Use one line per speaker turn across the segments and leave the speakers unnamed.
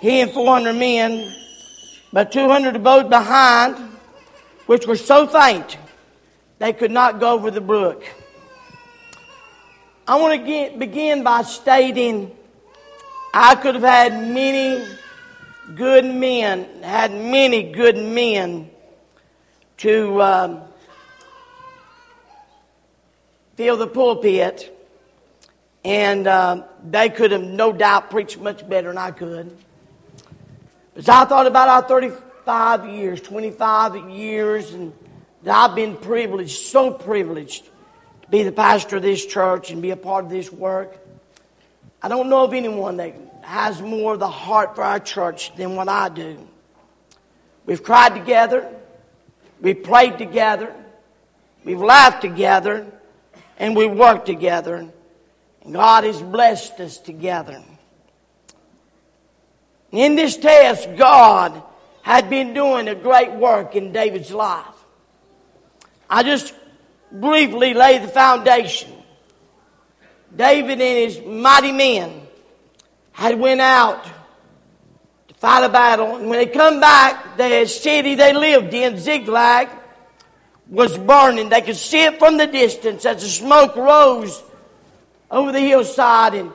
he and 400 men, but 200 abode behind, which were so faint they could not go over the brook. I want to begin by stating I could have had many good men, had many good men to um, fill the pulpit, and uh, they could have no doubt preached much better than I could. As I thought about our 35 years, 25 years, and that I've been privileged, so privileged, to be the pastor of this church and be a part of this work. I don't know of anyone that has more of the heart for our church than what I do. We've cried together, we've prayed together, we've laughed together, and we've worked together. And God has blessed us together. In this test, God had been doing a great work in David's life. I just briefly lay the foundation. David and his mighty men had went out to fight a battle, and when they come back, the city they lived in, Ziklag, was burning. They could see it from the distance as the smoke rose over the hillside. And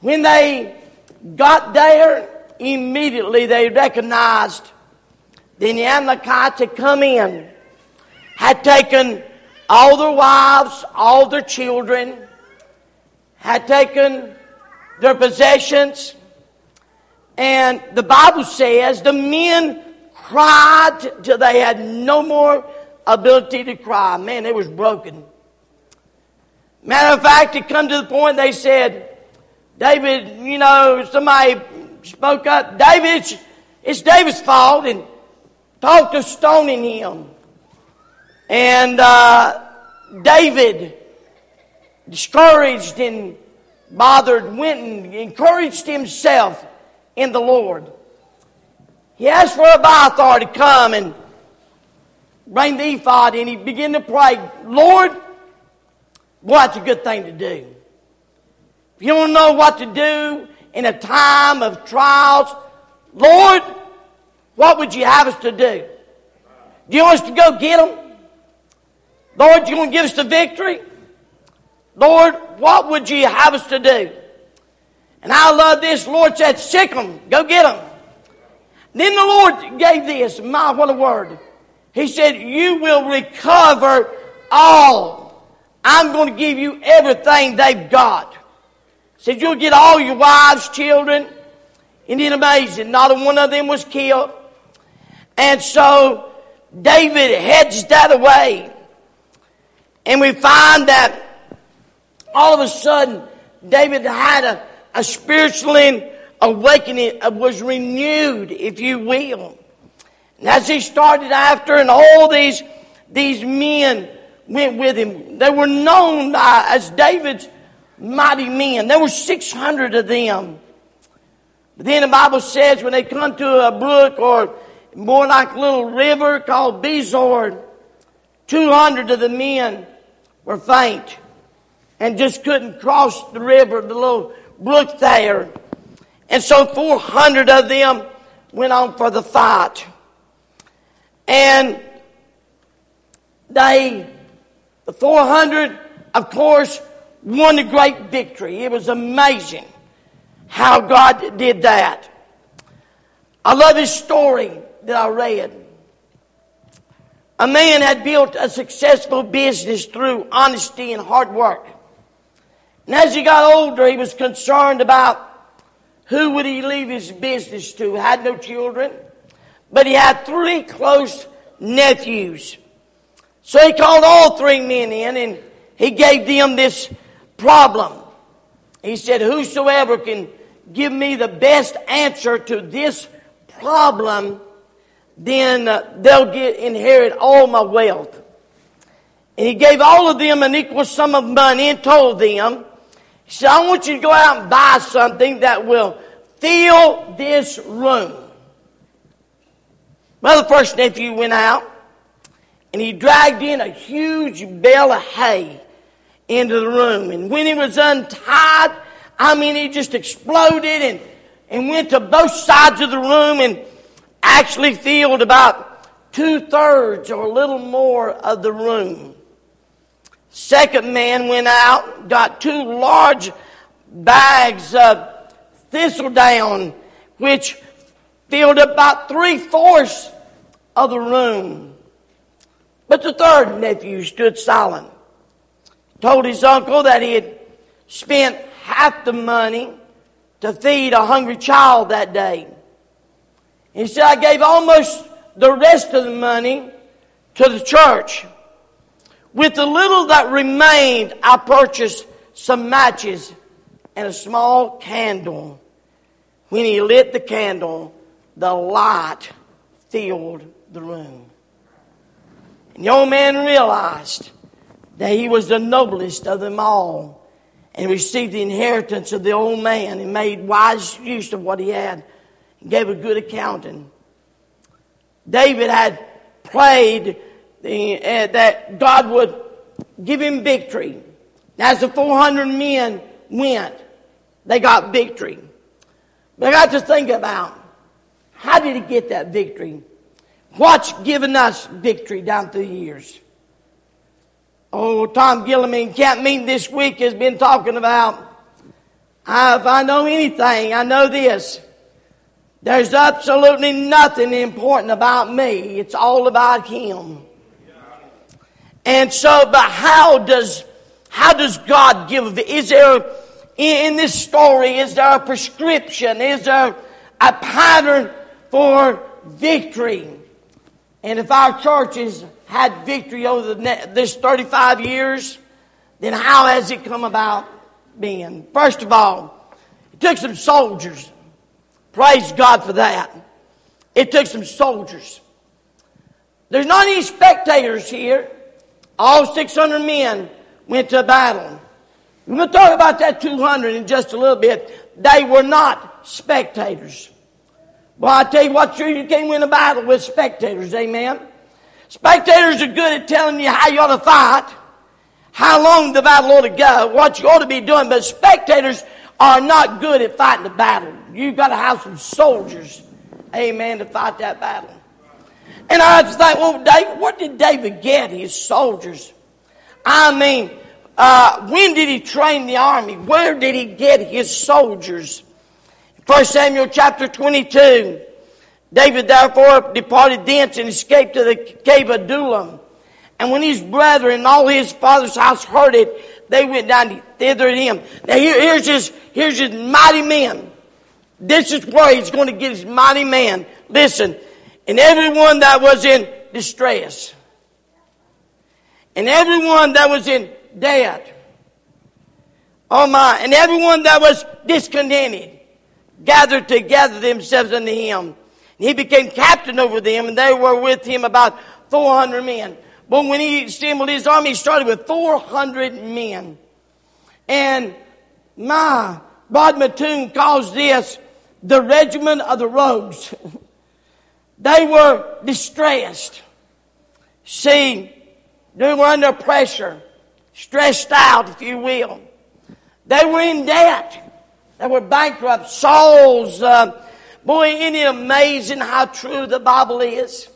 when they got there, immediately they recognized the Amalekites had come in, had taken all their wives, all their children, had taken their possessions. And the Bible says the men cried till they had no more ability to cry. Man, they was broken. Matter of fact, it come to the point they said, David, you know, somebody spoke up, David, it's, David's fault, and talked of stoning him. And uh, David, discouraged and bothered, went and encouraged himself in the Lord. He asked for a Abiathar to come and bring the ephod, and he began to pray, Lord, boy, that's a good thing to do. If you don't know what to do in a time of trials, Lord, what would you have us to do? Do you want us to go get them? Lord, you want to give us the victory? Lord, what would you have us to do? And I love this. Lord said, sick them. Go get them. Then the Lord gave this. My, what a word. He said, you will recover all. I'm going to give you everything they've got. Said, you'll get all your wives, children. Isn't it amazing? Not one of them was killed. And so David heads that away. And we find that all of a sudden, David had a, a spiritual awakening, uh, was renewed, if you will. And as he started after, and all these, these men went with him, they were known as David's mighty men. There were 600 of them. But then the Bible says when they come to a brook or more like a little river called Besor, 200 of the men were faint and just couldn't cross the river, the little brook there. And so 400 of them went on for the fight. And they, the 400, of course, won a great victory. It was amazing how God did that. I love his story that I read. A man had built a successful business through honesty and hard work. And as he got older, he was concerned about who would he leave his business to. Had no children, but he had three close nephews. So he called all three men in and he gave them this problem. He said, Whosoever can give me the best answer to this problem, then uh, they'll get inherit all my wealth. And he gave all of them an equal sum of money and told them he said, I want you to go out and buy something that will fill this room. Well, the first nephew went out and he dragged in a huge bale of hay into the room. And when he was untied, I mean, he just exploded and and went to both sides of the room and actually filled about two thirds or a little more of the room. Second man went out, got two large bags of thistledown, which filled about three fourths of the room. But the third nephew stood silent. Told his uncle that he had spent half the money to feed a hungry child that day. He said, I gave almost the rest of the money to the church. With the little that remained, I purchased some matches and a small candle. When he lit the candle, the light filled the room. And the old man realized that he was the noblest of them all and received the inheritance of the old man and made wise use of what he had and gave a good accounting. David had prayed the, uh, that God would give him victory. As the 400 men went, they got victory. But I got to think about how did he get that victory? What's given us victory down through the years? Oh, Tom Gilliam camp meeting this week has been talking about if I know anything, I know this. There's absolutely nothing important about me. It's all about him. And so, but how does how does God give? Is there in this story? Is there a prescription? Is there a pattern for victory? And if our churches had victory over the, this 35 years, then how has it come about being? First of all, it took some soldiers. Praise God for that. It took some soldiers. There's not any spectators here. All 600 men went to battle. We're going to talk about that 200 in just a little bit. They were not spectators. Well, I tell you what, sure, you can't win a battle with spectators, amen? Spectators are good at telling you how you ought to fight, how long the battle ought to go, what you ought to be doing, but spectators are not good at fighting the battle. You've got to have some soldiers, amen, to fight that battle. And I just think, well, David, what did David get his soldiers? I mean, uh, when did he train the army? Where did he get his soldiers? 1 Samuel chapter 22. David therefore departed thence and escaped to the cave of Adullam. And when his brethren and all his father's house heard it, they went down thither to him. Now here, here's his, here's his mighty men. This is where he's going to get his mighty man. Listen, and everyone that was in distress, and everyone that was in debt, oh my, and everyone that was discontented, gathered together themselves unto him. And he became captain over them, and they were with him about 400 men. But when he assembled his army, he started with 400 men. And my, Rod Mattoon calls this the regiment of the rogues. they were distressed. See, they were under pressure, stressed out, if you will. They were in debt. They were bankrupt. Saul's uh, Boy, isn't it amazing how true the Bible is?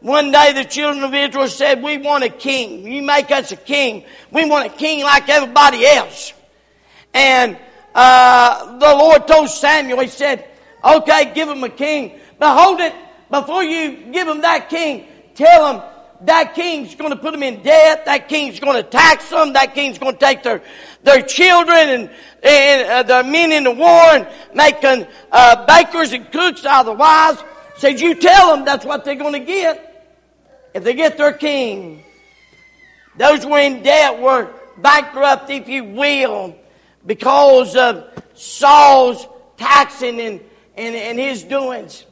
One day the children of Israel said, we want a king. You make us a king. We want a king like everybody else. And uh, the Lord told Samuel, he said, okay, give him a king. Behold it, before you give him that king, tell him that king's going to put them in debt. That king's going to tax them. That king's going to take their, their children and, and uh, their men in the war and making uh, bakers and cooks out of the wives. Said, you tell them that's what they're going to get if they get their king. Those were in debt were bankrupt, if you will, because of Saul's taxing and, and, and his doings.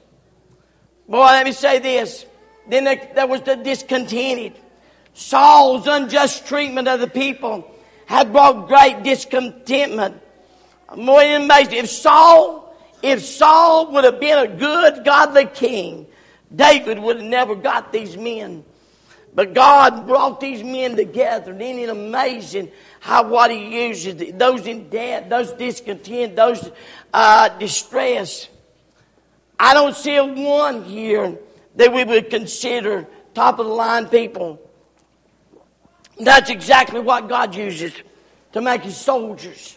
Boy, let me say this. Then there, was the discontented. Saul's unjust treatment of the people had brought great discontentment. More amazing. If Saul, if Saul would have been a good, godly king, David would have never got these men. But God brought these men together, and isn't it amazing how what He uses those in debt, those discontent, those uh, distress. I don't see one here that we would consider top of the line people. That's exactly what God uses to make His soldiers.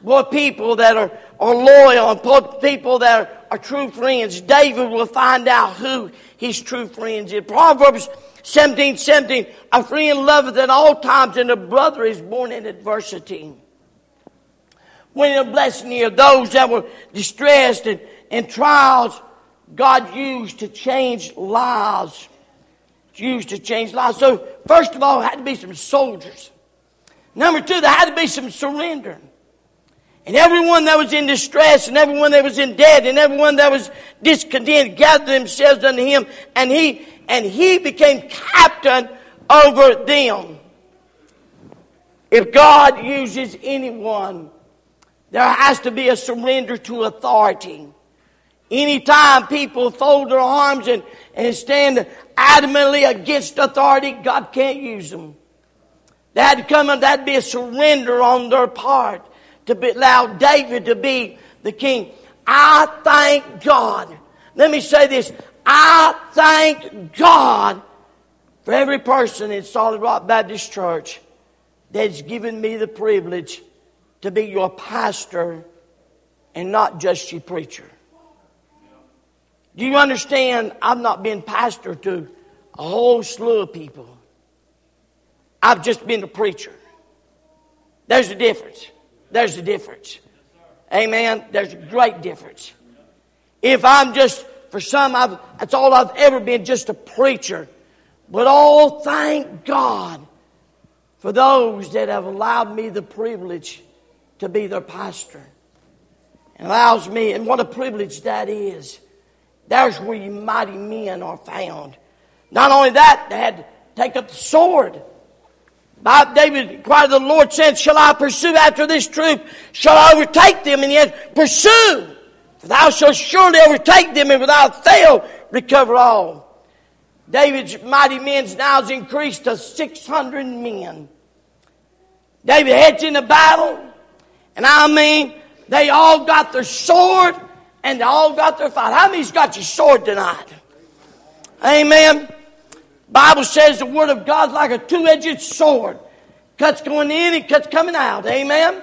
Boy, people that are, are loyal and people that are, are true friends. David will find out who his true friends is. Proverbs 17, 17, a friend loveth at all times, and a brother is born in adversity. When a blessing here, those that were distressed and, and trials, God used to change lives. Used to change lives. So, first of all, had to be some soldiers. Number two, there had to be some surrender. And everyone that was in distress and everyone that was in debt and everyone that was discontent gathered themselves unto him and he and he became captain over them. If God uses anyone, there has to be a surrender to authority. Anytime people fold their arms and, and stand adamantly against authority, God can't use them. That'd come that'd be a surrender on their part to be, allow David to be the king. I thank God. Let me say this. I thank God for every person in Solid Rock Baptist Church that's given me the privilege to be your pastor and not just your preacher. Do you understand? I've not been pastor to a whole slew of people. I've just been a preacher. There's a difference. There's a difference. Amen. There's a great difference. If I'm just for some, I've, that's all I've ever been, just a preacher. But oh, thank God for those that have allowed me the privilege to be their pastor. It allows me, and what a privilege that is. There's where you mighty men are found. Not only that, they had to take up the sword. By David cried to the Lord, saying, Shall I pursue after this troop? Shall I overtake them? And yet, pursue! For thou shalt surely overtake them and without fail recover all. David's mighty men's now increased to 600 men. David heads into battle, and I mean, they all got their sword and they all got their fight. How many's got your sword tonight? Amen. Bible says the word of God's like a two-edged sword. Cuts going in and cuts coming out. Amen.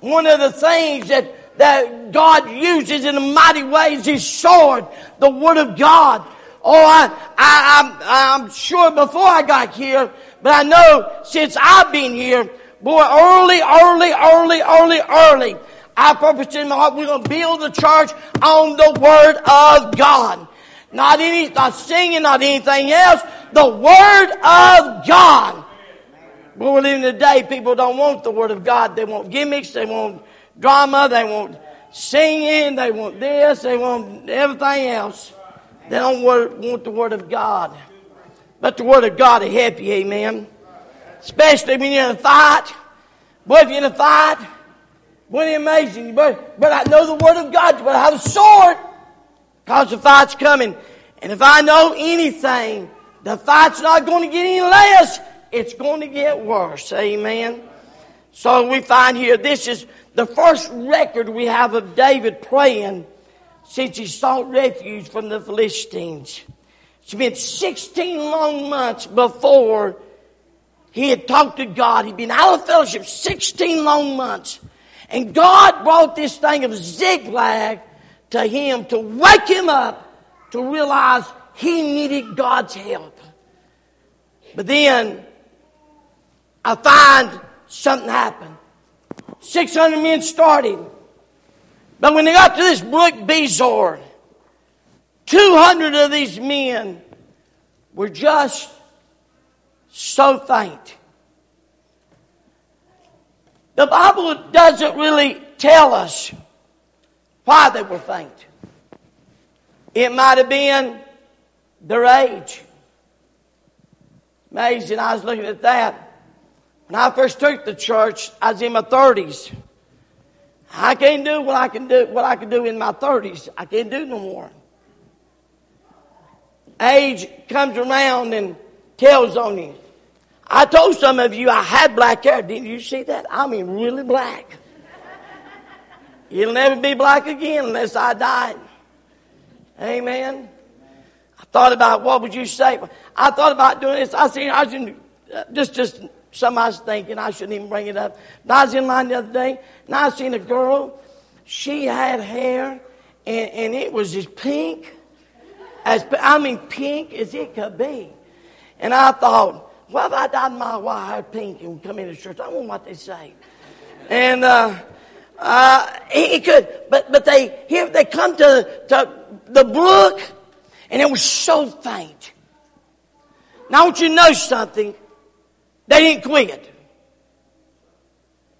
One of the things that that God uses in a mighty ways His sword, the Word of God. Oh, I, I, I'm, I'm sure before I got here, but I know since I've been here, boy, early, early, early, early, early, I purpose in my heart we're going to build the church on the Word of God. Not any, not singing, not anything else. The Word of God. But we're living today, people don't want the Word of God. They want gimmicks. They want drama, they want singing, they want this, they want everything else. They don't want the Word of God. But the Word of God will help you, amen. Especially when you're in a fight. Boy, if you're in a fight, boy, it's amazing. But, but I know the Word of God, but I have a sword. Because the fight's coming. And if I know anything, the fight's not going to get any less. It's going to get worse. Amen. So we find here, this is the first record we have of David praying since he sought refuge from the Philistines. It's been 16 long months before he had talked to God. He'd been out of fellowship 16 long months. And God brought this thing of Ziklag to him to wake him up to realize he needed God's help. But then I find something happened. 600 men started. But when they got to this brook Besor, 200 of these men were just so faint. The Bible doesn't really tell us why they were faint. It might have been their age. Amazing, I was looking at that. When I first took the church, I was in my 30s. I can't do what I can do what I can do in my 30s. I can't do no more. Age comes around and tells on you. I told some of you I had black hair. Didn't you see that? I mean, really black. It'll never be black again unless I die. Amen. I thought about what would you say? I thought about doing this. I seen, I in, uh, just, just was thinking. I shouldn't even bring it up. But I was in line the other day, and I seen a girl. She had hair, and, and it was as pink as I mean pink as it could be. And I thought, well, if I dyed my wire pink and come into church, I wonder what they say. And uh, uh, he, could, but but they here they come to to the brook, and it was so faint. Now I want you to know something. They didn't quit.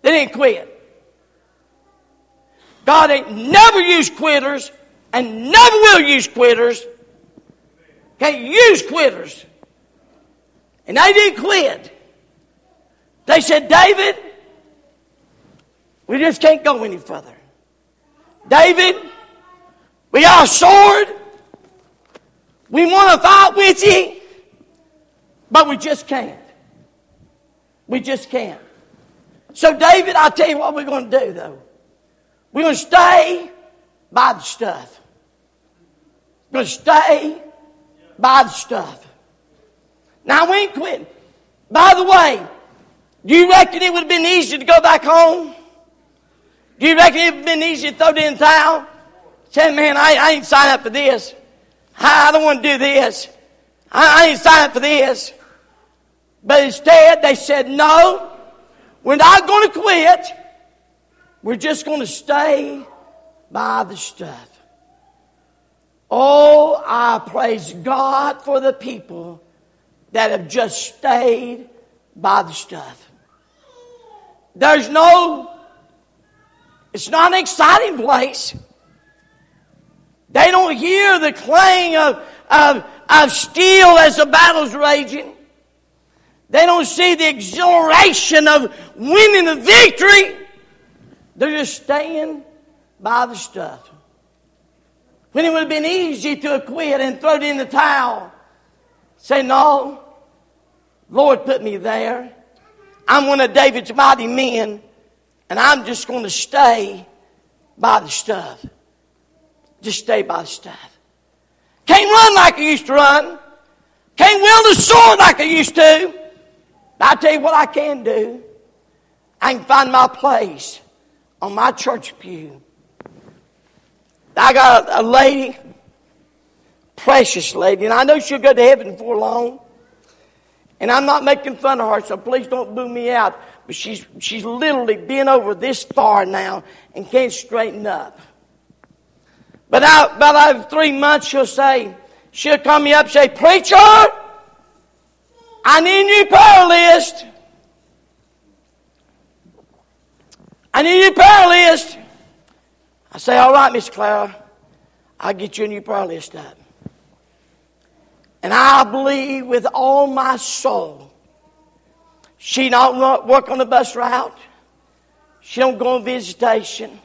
They didn't quit. God ain't never used quitters and never will use quitters. Can't use quitters. And they didn't quit. They said, David, we just can't go any further. David, we got a sword. We want to fight with you, but we just can't. We just can't. So, David, I'll tell you what we're going to do, though. We're going to stay by the stuff. We're going to stay by the stuff. Now, we ain't quitting. By the way, do you reckon it would have been easier to go back home? Do you reckon it would have been easier to throw in the towel? Say, man, I, I ain't signed up for this. I, I don't want to do this. I, I ain't signed up for this. But instead, they said, no, we're not going to quit. We're just going to stay by the stuff. Oh, I praise God for the people that have just stayed by the stuff. There's no, it's not an exciting place. They don't hear the clang of, of, of steel as the battle's raging. They don't see the exhilaration of winning the victory. They're just staying by the stuff. When it would have been easy to quit and throw it in the towel. Say, no, Lord put me there. I'm one of David's mighty men, and I'm just going to stay by the stuff. Just stay by the stuff. Can't run like I used to run. Can't wield a sword like I used to. But I tell you what I can do. I can find my place on my church pew I got a lady, precious lady, and I know she'll go to heaven before long. And I'm not making fun of her, so please don't boo me out. But she's, she's literally been over this far now and can't straighten up. But out, about three months, she'll say, she'll call me up and say, Preacher, I need a new prayer list. I need a new prayer list. I say, all right, Miss Clara, I'll get you a new prayer list up. And I believe with all my soul, she don't work on the bus route. She don't go on visitation.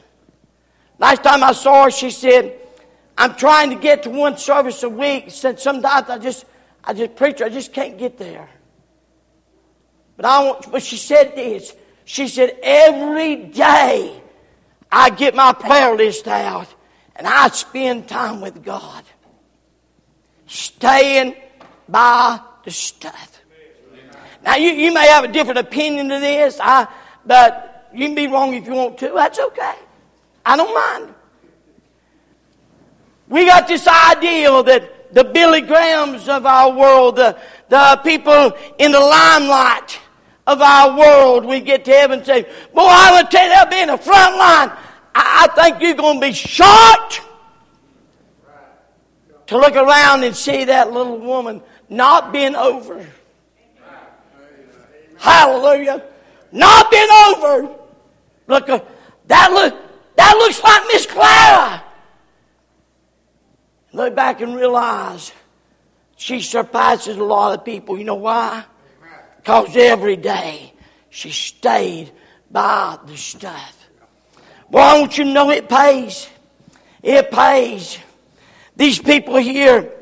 Last time I saw her, she said, I'm trying to get to one service a week. Said sometimes I just, I just preach, I just can't get there. But I want, but she said this. She said, every day I get my prayer list out and I spend time with God. Staying by the stuff. Now, you, you may have a different opinion to this, I, but you can be wrong if you want to. That's okay. I don't mind. We got this ideal that the Billy Grahams of our world, the, the people in the limelight, of our world, we get to heaven and say, Boy, I would tell you, they'll be in the front line. I, I think you're going to be shocked to look around and see that little woman not been over. Hallelujah. Not been over. Look, uh, that look, that looks like Miss Clara. Look back and realize she surpasses a lot of people. You know why? Because every day she stayed by the stuff. I want you know it pays. It pays. These people here,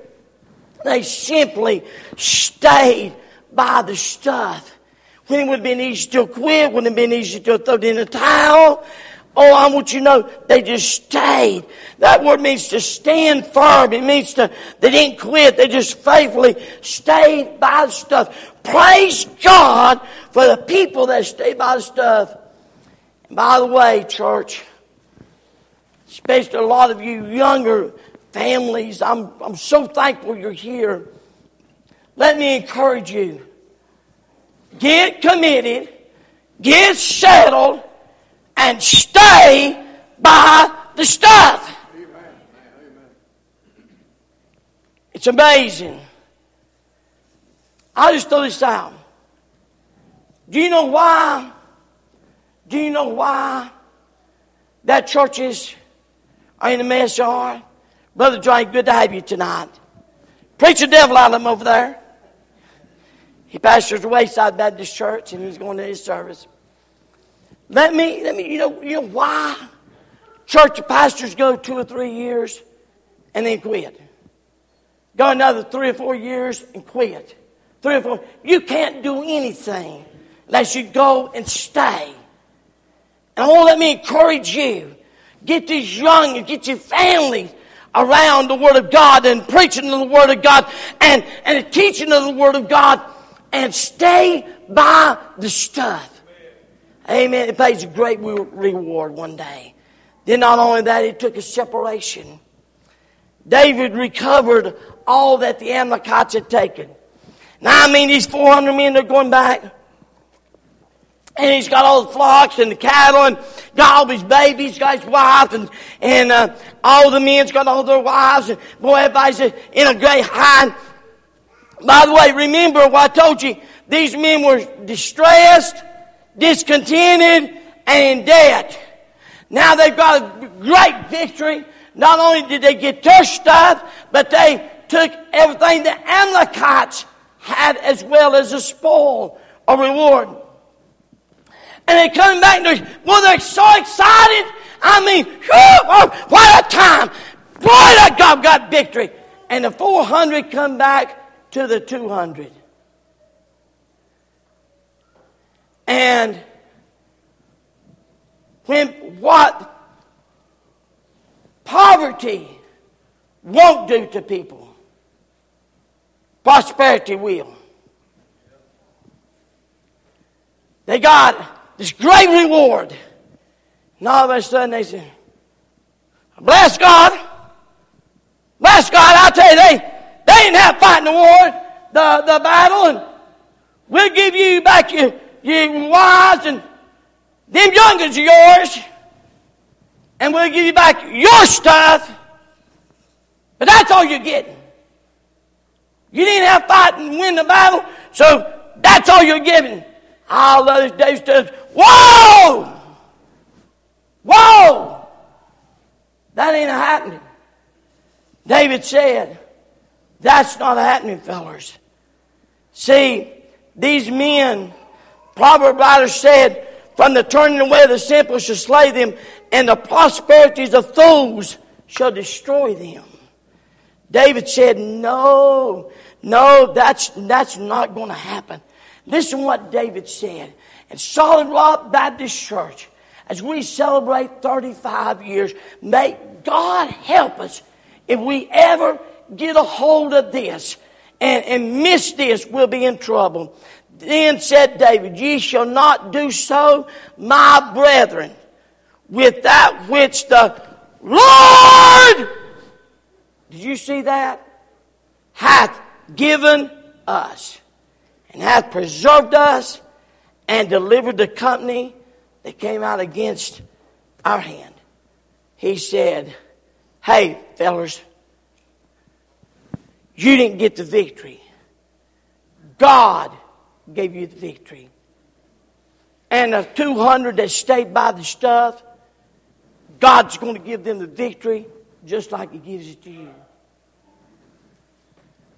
They simply stayed by the stuff. When it would have been easy to quit, wouldn't have been easy to throw in a towel. Oh, I want you to know they just stayed. That word means to stand firm. It means to, they didn't quit. They just faithfully stayed by the stuff. Praise God for the people that stay by the stuff. And by the way, church, especially a lot of you younger families, I'm, I'm so thankful you're here. Let me encourage you. Get committed, get settled, and stay by the stuff. It's amazing. I'll just throw this out. Do you know why? Do you know why that churches are in the mess you are? Brother John, good to have you tonight. Preach the devil out of him over there. He pastors the Wayside Baptist Church and he's going to his service. Let me, let me, you know, you know why church pastors go two or three years and then quit. Go another three or four years and quit. Three or four. You can't do anything unless you go and stay. And I want to let me encourage you. Get these young and get your family around the Word of God and preaching of the Word of God and, and teaching of the Word of God and stay by the stuff. Amen. It pays a great reward one day. Then not only that, it took a separation. David recovered all that the Amalekites had taken. Now, I mean, these 400 men are going back. And he's got all the flocks and the cattle and got all his babies, got his wife and, and uh, all the men's got all their wives. And boy, everybody's in a great high. By the way, remember what I told you. These men were distressed, discontented, and in debt. Now they've got a great victory. Not only did they get their stuff, but they took everything the Amalekites had as well as a spoil, a reward. And they come back and they're, well, they're so excited. I mean, whew, oh, what a time. Boy, that God got victory. And the 400 come back to the 200. And when what poverty won't do to people, prosperity will. They got this great reward. And all of a sudden they say, Bless God. Bless God. I'll tell you, they, they didn't have fighting the war, the, the battle, and we'll give you back your, your wives and them youngins yours, and we'll give you back your stuff. But that's all you're getting. You didn't have fight and win the battle, so that's all you're getting. All those days stood, whoa! Whoa! That ain't happening. David said, that's not happening, fellers. See, these men, proverb writer said, from the turning away of the simple shall slay them, and the prosperities of fools shall destroy them. David said, No, no, that's, that's not going to happen. Listen what David said. And Solid Rock Baptist Church, as we celebrate 35 years, may God help us if we ever get a hold of this and, and miss this, we'll be in trouble. Then said David, Ye shall not do so, my brethren, with that which the Lord, did you see that? Hath given us, and hath preserved us, and delivered the company that came out against our hand. He said, Hey, fellers, you didn't get the victory. God gave you the victory. And the 200 that stayed by the stuff, God's going to give them the victory just like He gives it to you.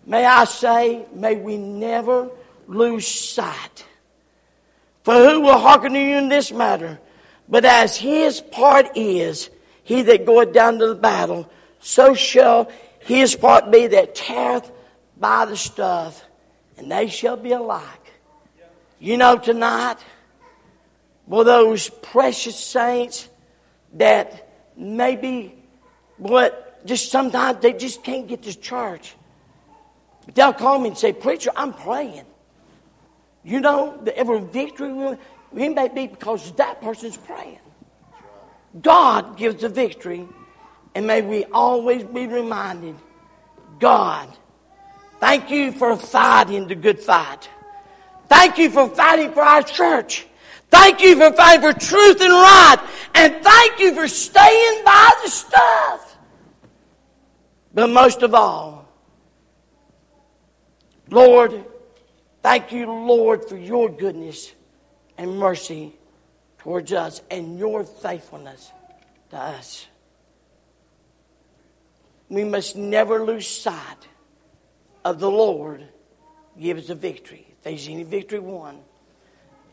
May I say, may we never lose sight. For who will hearken to you in this matter? But as his part is, he that goeth down to the battle, so shall his part be that teareth by the stuff, and they shall be alike. You know, tonight, will those precious saints that maybe what just sometimes they just can't get to church. But they'll call me and say, Preacher, I'm praying. You know, the every victory we may be because that person's praying. God gives the victory, and may we always be reminded God, thank you for fighting the good fight. Thank you for fighting for our church. Thank you for fighting for truth and right. And thank you for staying by the stuff. But most of all, Lord, thank you, Lord, for your goodness and mercy towards us and your faithfulness to us. We must never lose sight of the Lord gives the victory. If there's any victory won,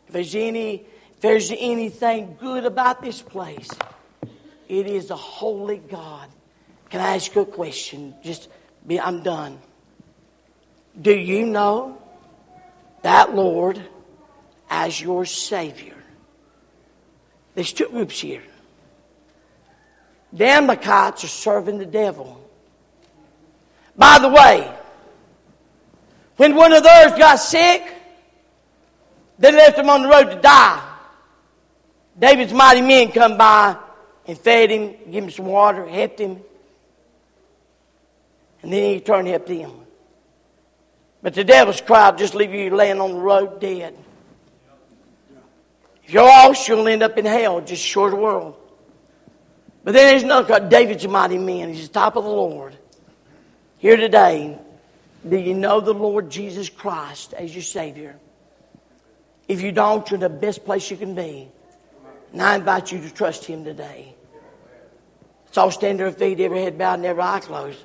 if there's any, if there's anything good about this place, it is a holy God. Can I ask you a question? Just be, I'm done. Do you know that Lord as your Savior? There's two groups here. The Amalekites are serving the devil. By the way, when one of theirs got sick, they left him on the road to die. David's mighty men come by and fed him, gave him some water, helped him. And then he turned and helped them. But the devil's crowd just leave you laying on the road dead. If you're lost, you'll end up in hell, just short of the world. But then there's another God, David's a mighty man. He's the top of the Lord. Here today, do you know the Lord Jesus Christ as your Savior? If you don't, you're the best place you can be. And I invite you to trust Him today. Let's all stand to our feet, every head bowed and every eye closed.